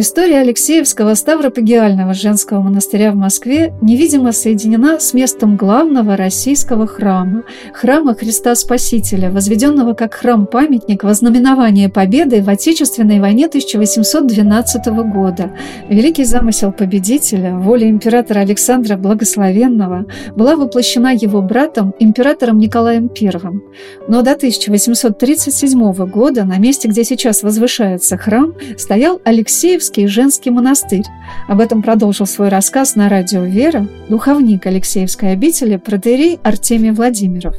История Алексеевского Ставропагиального женского монастыря в Москве невидимо соединена с местом главного российского храма – храма Христа Спасителя, возведенного как храм-памятник во знаменование победы в Отечественной войне 1812 года. Великий замысел победителя, воля императора Александра Благословенного, была воплощена его братом, императором Николаем I. Но до 1837 года на месте, где сейчас возвышается храм, стоял Алексеевский Алексеевский женский монастырь. Об этом продолжил свой рассказ на радио «Вера» духовник Алексеевской обители протеерей Артемий Владимиров.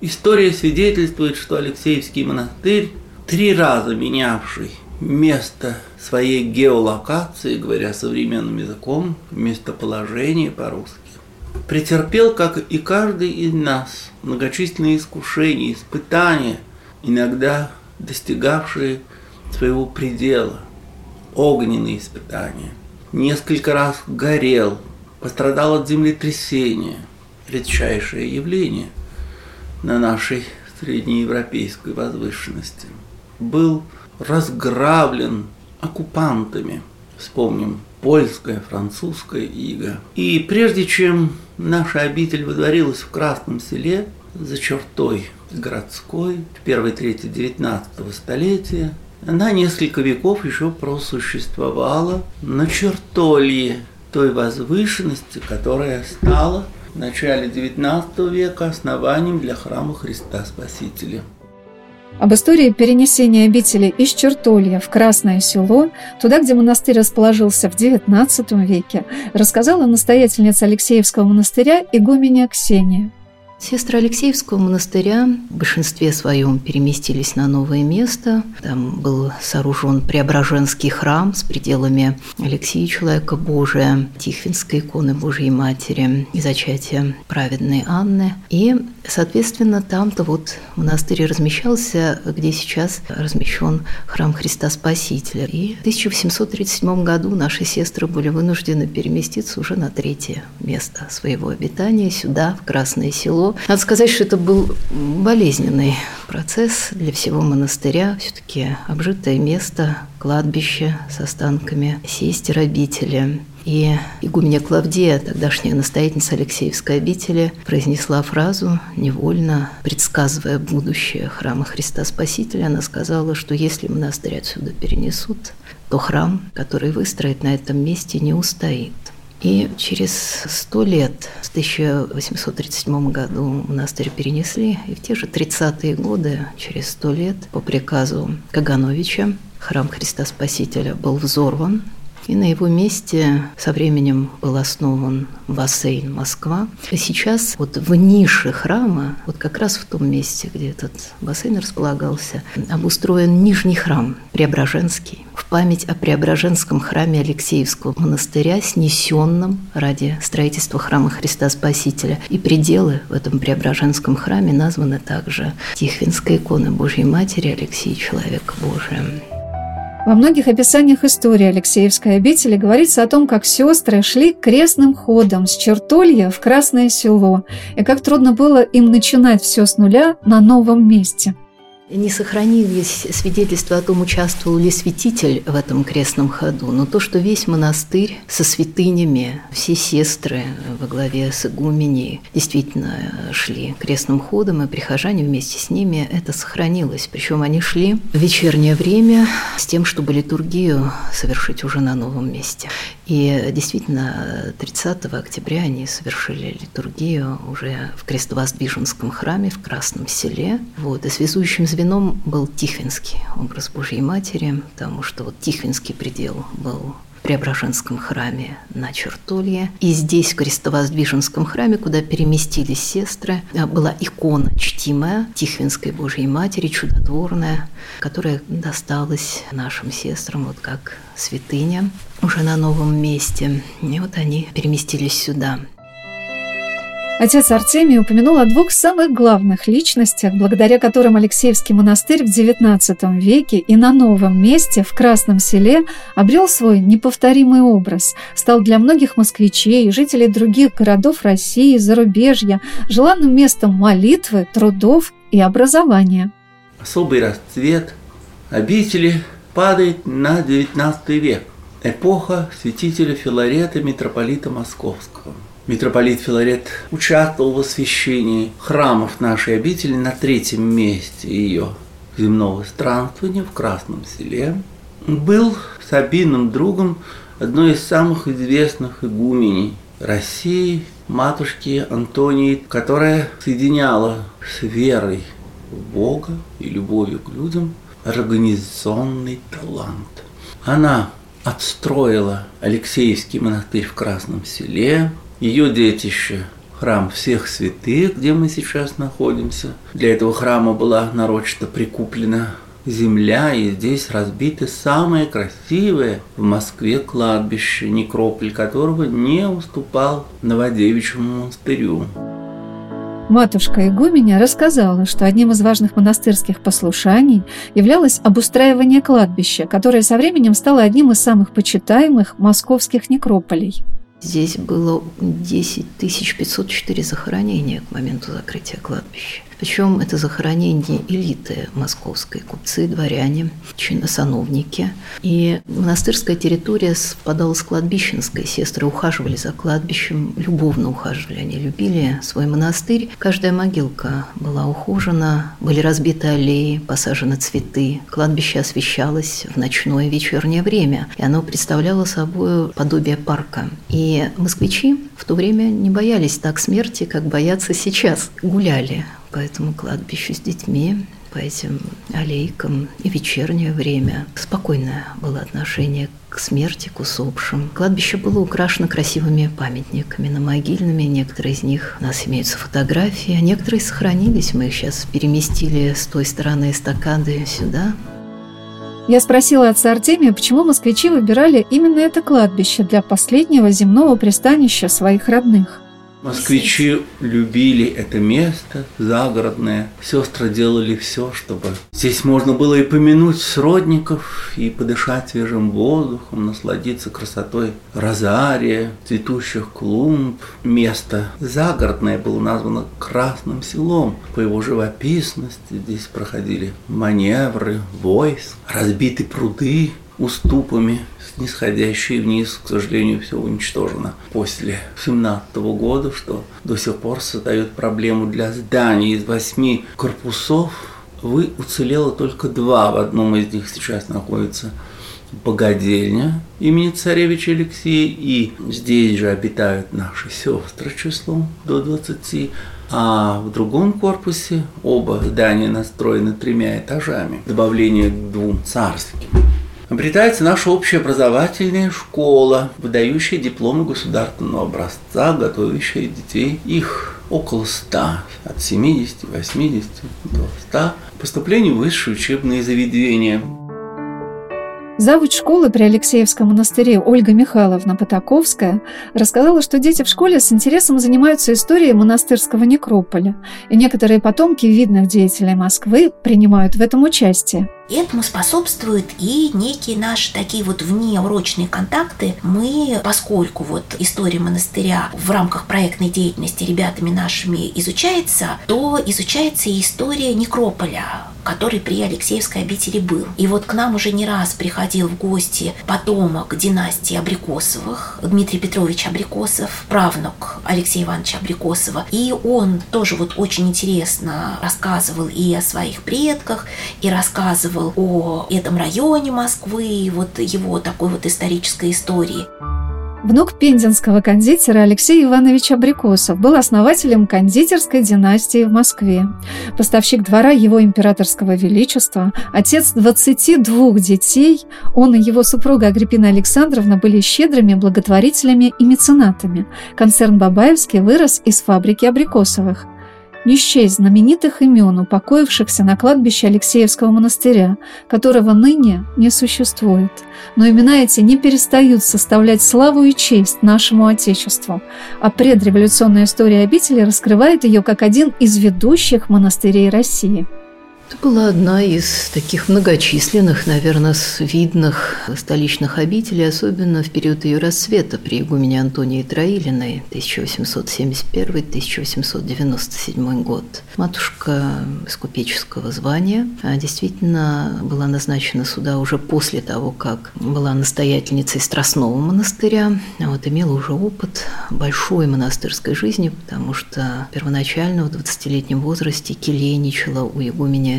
История свидетельствует, что Алексеевский монастырь, три раза менявший место своей геолокации, говоря современным языком, местоположение по-русски, претерпел, как и каждый из нас, многочисленные искушения, испытания, иногда достигавшие своего предела – огненные испытания. Несколько раз горел, пострадал от землетрясения, редчайшее явление на нашей среднеевропейской возвышенности. Был разграблен оккупантами, вспомним, польская, французская ига. И прежде чем наша обитель выдворилась в Красном селе, за чертой городской, в первой трети XIX столетия, она несколько веков еще просуществовала на чертолье той возвышенности, которая стала в начале XIX века основанием для храма Христа Спасителя. Об истории перенесения обители из Чертолья в Красное село, туда, где монастырь расположился в XIX веке, рассказала настоятельница Алексеевского монастыря игуменя Ксения – Сестры Алексеевского монастыря в большинстве своем переместились на новое место. Там был сооружен Преображенский храм с пределами Алексея Человека Божия, Тихвинской иконы Божьей Матери и зачатия праведной Анны. И, соответственно, там-то вот монастырь размещался, где сейчас размещен храм Христа Спасителя. И в 1837 году наши сестры были вынуждены переместиться уже на третье место своего обитания, сюда, в Красное Село, надо сказать, что это был болезненный процесс для всего монастыря. Все-таки обжитое место, кладбище с останками сестер обители. И игуменя Клавдия, тогдашняя настоятельница Алексеевской обители, произнесла фразу, невольно предсказывая будущее храма Христа Спасителя. Она сказала, что если монастырь отсюда перенесут, то храм, который выстроит на этом месте, не устоит. И через сто лет, в 1837 году монастырь перенесли, и в те же 30-е годы, через сто лет, по приказу Кагановича, храм Христа Спасителя был взорван, и на его месте со временем был основан бассейн Москва. И сейчас вот в нише храма, вот как раз в том месте, где этот бассейн располагался, обустроен нижний храм Преображенский в память о Преображенском храме Алексеевского монастыря, снесенном ради строительства храма Христа Спасителя. И пределы в этом Преображенском храме названы также Тихвинской иконы Божьей Матери Алексея Человека Божия. Во многих описаниях истории Алексеевской обители говорится о том, как сестры шли крестным ходом с Чертолья в Красное Село, и как трудно было им начинать все с нуля на новом месте – не сохранились свидетельства о том, участвовал ли святитель в этом крестном ходу, но то, что весь монастырь со святынями, все сестры во главе с игуменей действительно шли крестным ходом, и прихожане вместе с ними, это сохранилось. Причем они шли в вечернее время с тем, чтобы литургию совершить уже на новом месте. И действительно, 30 октября они совершили литургию уже в Крестовоздвиженском храме в Красном селе. Вот. И связующим звеном был Тихвинский образ Божьей Матери, потому что вот Тихвинский предел был Преображенском храме на Чертолье. И здесь, в Крестовоздвиженском храме, куда переместились сестры, э, была икона чтимая Тихвинской Божьей Матери, чудотворная, которая досталась нашим сестрам вот как святыня уже на новом месте. И вот они переместились сюда. Отец Артемий упомянул о двух самых главных личностях, благодаря которым Алексеевский монастырь в XIX веке и на новом месте, в Красном селе, обрел свой неповторимый образ, стал для многих москвичей и жителей других городов России и зарубежья желанным местом молитвы, трудов и образования. Особый расцвет обители падает на XIX век, эпоха святителя Филарета, митрополита Московского – Митрополит Филарет участвовал в освящении храмов нашей обители на третьем месте ее земного странствования в Красном селе. Был с обидным другом одной из самых известных игуменей России, матушки Антонии, которая соединяла с верой в Бога и любовью к людям организационный талант. Она отстроила Алексеевский монастырь в Красном селе, ее детище храм всех святых, где мы сейчас находимся. Для этого храма была нарочито прикуплена земля, и здесь разбиты самое красивое в Москве кладбище, некрополь которого не уступал Новодевичьему монастырю. Матушка Игуменя рассказала, что одним из важных монастырских послушаний являлось обустраивание кладбища, которое со временем стало одним из самых почитаемых московских некрополей – Здесь было 10 504 захоронения к моменту закрытия кладбища. Причем это захоронение элиты московской, купцы, дворяне, чиносановники. И монастырская территория совпадала с кладбищенской. Сестры ухаживали за кладбищем, любовно ухаживали. Они любили свой монастырь. Каждая могилка была ухожена, были разбиты аллеи, посажены цветы. Кладбище освещалось в ночное вечернее время, и оно представляло собой подобие парка. И москвичи в то время не боялись так смерти, как боятся сейчас. Гуляли по этому кладбищу с детьми, по этим аллейкам и вечернее время. Спокойное было отношение к смерти, к усопшим. Кладбище было украшено красивыми памятниками на могильными. Некоторые из них у нас имеются фотографии, а некоторые сохранились. Мы их сейчас переместили с той стороны эстакады сюда. Я спросила отца Артемия, почему москвичи выбирали именно это кладбище для последнего земного пристанища своих родных – Москвичи любили это место загородное. Сестры делали все, чтобы здесь можно было и помянуть сродников, и подышать свежим воздухом, насладиться красотой розария, цветущих клумб. Место загородное было названо Красным селом. По его живописности здесь проходили маневры, войск, разбиты пруды, уступами, снисходящие вниз, к сожалению, все уничтожено. После 17 года, что до сих пор создает проблему для зданий из восьми корпусов. Вы уцелело только два, в одном из них. Сейчас находится богадельня имени царевича Алексея, и здесь же обитают наши сестры числом до 20, а в другом корпусе оба здания настроены тремя этажами, добавление к двум царским обретается наша общеобразовательная школа, выдающая дипломы государственного образца, готовящая детей. Их около 100, от 70, 80 до 100. Поступление в высшие учебные заведения. Завуч школы при Алексеевском монастыре Ольга Михайловна Потаковская рассказала, что дети в школе с интересом занимаются историей монастырского некрополя, и некоторые потомки видных деятелей Москвы принимают в этом участие. Этому способствуют и некие наши такие вот внеурочные контакты. Мы, поскольку вот история монастыря в рамках проектной деятельности ребятами нашими изучается, то изучается и история некрополя, который при Алексеевской обители был. И вот к нам уже не раз приходил в гости потомок династии Абрикосовых, Дмитрий Петрович Абрикосов, правнук Алексея Ивановича Абрикосова. И он тоже вот очень интересно рассказывал и о своих предках, и рассказывал рассказывал о этом районе Москвы, вот его такой вот исторической истории. Внук пензенского кондитера Алексей Иванович Абрикосов был основателем кондитерской династии в Москве. Поставщик двора его императорского величества, отец 22 детей, он и его супруга Агриппина Александровна были щедрыми благотворителями и меценатами. Концерн Бабаевский вырос из фабрики Абрикосовых – не счесть знаменитых имен, упокоившихся на кладбище Алексеевского монастыря, которого ныне не существует. Но имена эти не перестают составлять славу и честь нашему Отечеству, а предреволюционная история обители раскрывает ее как один из ведущих монастырей России. Это была одна из таких многочисленных, наверное, видных столичных обителей, особенно в период ее расцвета при игумене Антонии Троилиной 1871-1897 год. Матушка из купеческого звания а действительно была назначена сюда уже после того, как была настоятельницей Страстного монастыря, а вот имела уже опыт большой монастырской жизни, потому что первоначально в 20-летнем возрасте келейничала у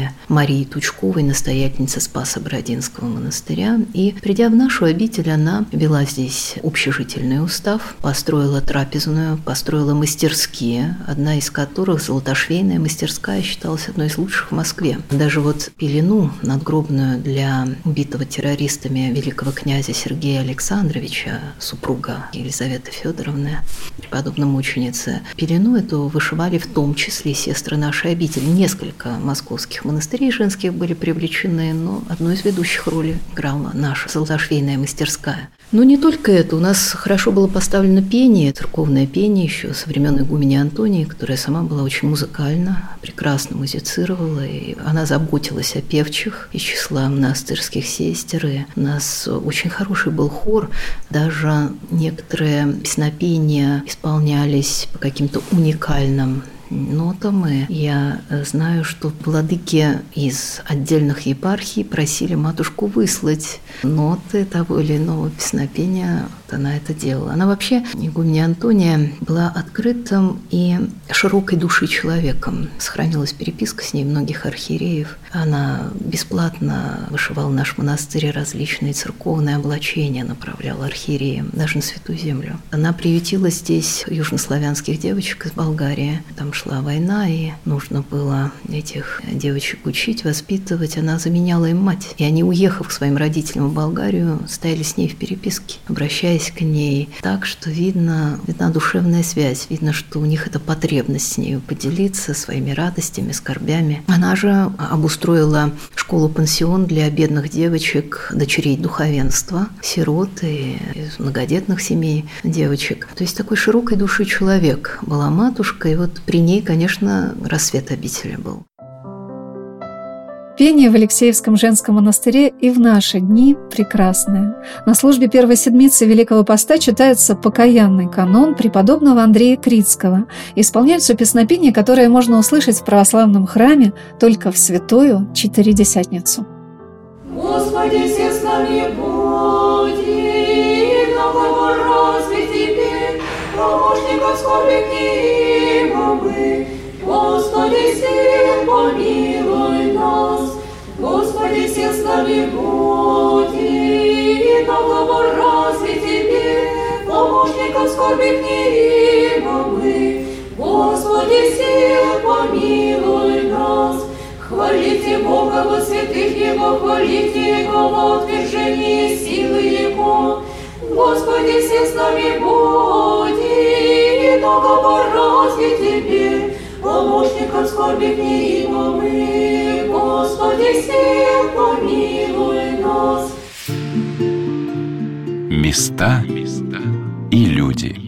игуменя Марии Тучковой, настоятельницы Спаса Бородинского монастыря. И, придя в нашу обитель, она вела здесь общежительный устав, построила трапезную, построила мастерские, одна из которых, золотошвейная мастерская, считалась одной из лучших в Москве. Даже вот пелену надгробную для убитого террористами великого князя Сергея Александровича, супруга Елизаветы Федоровны, преподобной мученицы, пелену эту вышивали в том числе сестры нашей обители. Несколько московских монастырей женских были привлечены, но одну из ведущих ролей играла наша золотошвейная мастерская. Но не только это. У нас хорошо было поставлено пение, церковное пение еще со времен игумени Антонии, которая сама была очень музыкальна, прекрасно музицировала, и она заботилась о певчих из числа монастырских сестер. И у нас очень хороший был хор, даже некоторые песнопения исполнялись по каким-то уникальным нотами. Я э, знаю, что владыки из отдельных епархий просили матушку выслать ноты того или иного песнопения она это делала. Она вообще, игуменя Антония, была открытым и широкой души человеком. Сохранилась переписка с ней многих архиереев. Она бесплатно вышивала в наш монастырь различные церковные облачения, направляла архиереям, даже на Святую Землю. Она приютила здесь южнославянских девочек из Болгарии. Там шла война, и нужно было этих девочек учить, воспитывать. Она заменяла им мать. И они, уехав к своим родителям в Болгарию, стояли с ней в переписке, обращаясь к ней так, что видно, видна душевная связь, видно, что у них это потребность с нею поделиться своими радостями, скорбями. Она же обустроила школу-пансион для бедных девочек, дочерей духовенства, сирот и из многодетных семей девочек. То есть такой широкой души человек была матушка, и вот при ней, конечно, рассвет обители был. Пение в Алексеевском женском монастыре и в наши дни прекрасное. На службе первой седмицы Великого Поста читается покаянный канон преподобного Андрея Критского. Исполняются песнопения, которые можно услышать в православном храме только в святую Четыредесятницу. Господи, все с нами буди, многого разве теперь, помощников скорби Господи, все помилуй нас, Господи, все с нами будь, и на разве Тебе, помощников скорби мы. Господи, все помилуй нас, хвалите Бога во святых Его, хвалите Его во отвержении силы Его. Господи, все с нами будь, и на разве Тебе, помощником скорби мы. Господи, все помилуй нас. Места и люди.